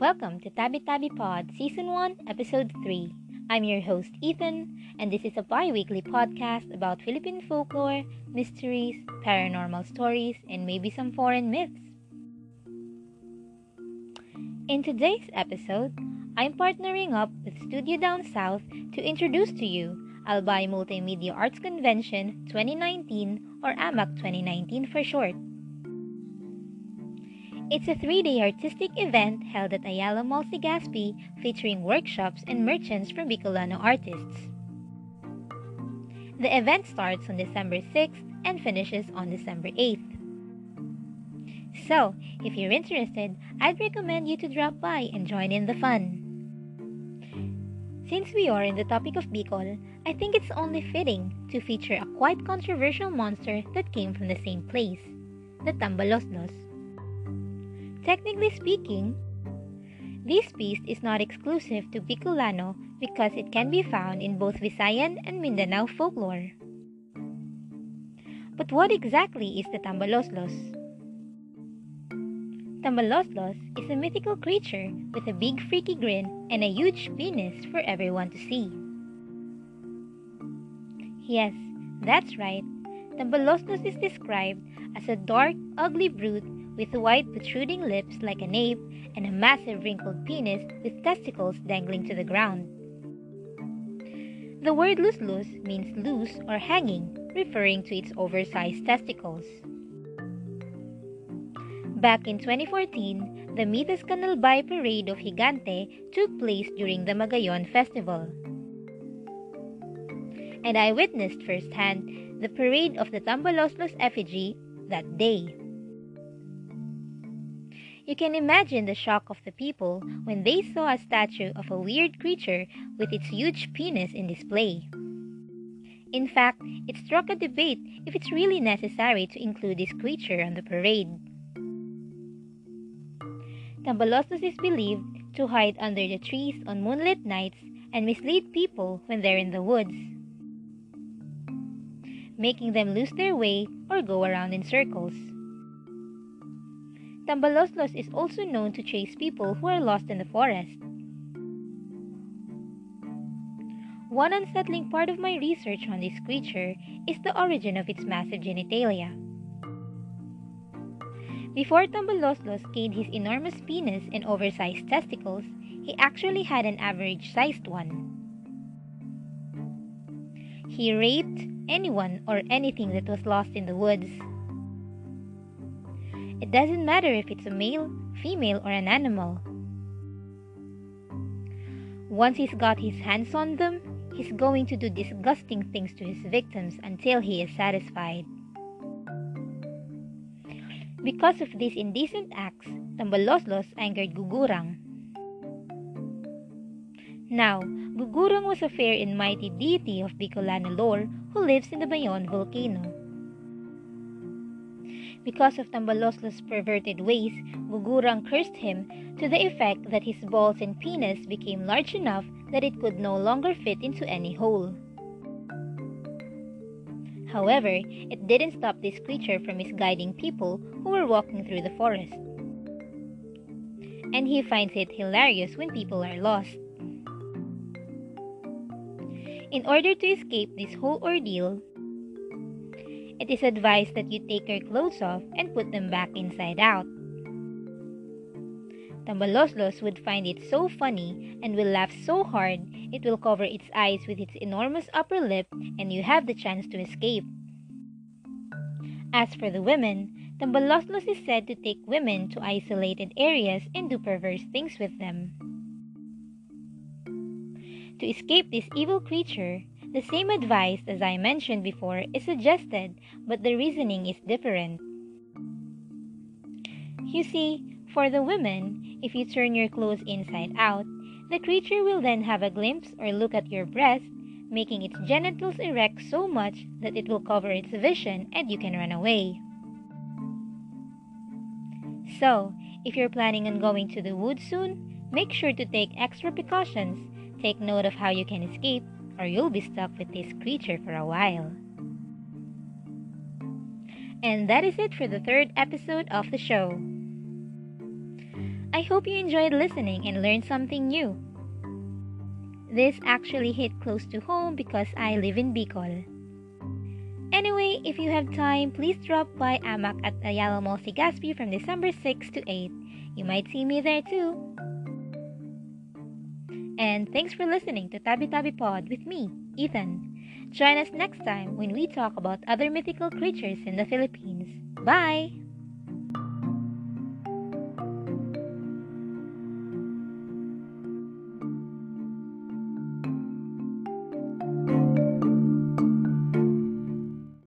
Welcome to Tabi Tabi Pod Season 1, Episode 3. I'm your host, Ethan, and this is a bi weekly podcast about Philippine folklore, mysteries, paranormal stories, and maybe some foreign myths. In today's episode, I'm partnering up with Studio Down South to introduce to you Albay Multimedia Arts Convention 2019 or AMAC 2019 for short. It's a three day artistic event held at Ayala Mall Legazpi featuring workshops and merchants from Bicolano artists. The event starts on December 6th and finishes on December 8th. So, if you're interested, I'd recommend you to drop by and join in the fun. Since we are in the topic of Bicol, I think it's only fitting to feature a quite controversial monster that came from the same place, the Tambaloslos. Technically speaking, this beast is not exclusive to Bicolano because it can be found in both Visayan and Mindanao folklore. But what exactly is the Tambaloslos? Tambaloslos is a mythical creature with a big freaky grin and a huge penis for everyone to see. Yes, that's right. Tambaloslos is described as a dark, ugly brute with white protruding lips like an ape and a massive wrinkled penis with testicles dangling to the ground. The word luslus means loose or hanging, referring to its oversized testicles. Back in 2014, the Mitas Canalbay Parade of Gigante took place during the Magayon Festival. And I witnessed firsthand the parade of the Tambaloslos effigy that day. You can imagine the shock of the people when they saw a statue of a weird creature with its huge penis in display. In fact, it struck a debate if it's really necessary to include this creature on the parade. Tambaloslos is believed to hide under the trees on moonlit nights and mislead people when they're in the woods, making them lose their way or go around in circles. Tambaloslos is also known to chase people who are lost in the forest. One unsettling part of my research on this creature is the origin of its massive genitalia. Before Tambaloslos gained his enormous penis and oversized testicles, he actually had an average sized one. He raped anyone or anything that was lost in the woods. It doesn't matter if it's a male, female, or an animal. Once he's got his hands on them, he's going to do disgusting things to his victims until he is satisfied. Because of these indecent acts, Tambaloslos angered Gugurang. Now, Gugurang was a fair and mighty deity of Bicolano lore who lives in the Mayon volcano. Because of Tambaloslos' perverted ways, Gugurang cursed him to the effect that his balls and penis became large enough that it could no longer fit into any hole. However, it didn't stop this creature from misguiding people who were walking through the forest. And he finds it hilarious when people are lost. In order to escape this whole ordeal, it is advised that you take your clothes off and put them back inside out. Tambaloslos would find it so funny and will laugh so hard it will cover its eyes with its enormous upper lip and you have the chance to escape. As for the women, Tambaloslos is said to take women to isolated areas and do perverse things with them. To escape this evil creature, the same advice as I mentioned before is suggested, but the reasoning is different. You see, for the women, if you turn your clothes inside out, the creature will then have a glimpse or look at your breast, making its genitals erect so much that it will cover its vision and you can run away. So, if you're planning on going to the woods soon, make sure to take extra precautions, take note of how you can escape, or you'll be stuck with this creature for a while. And that is it for the third episode of the show. I hope you enjoyed listening and learned something new. This actually hit close to home because I live in Bicol. Anyway, if you have time, please drop by AMAC at Ayala Mall Legazpi from December 6 to 8. You might see me there too. And thanks for listening to Tabi Tabi Pod with me, Ethan. Join us next time when we talk about other mythical creatures in the Philippines. Bye!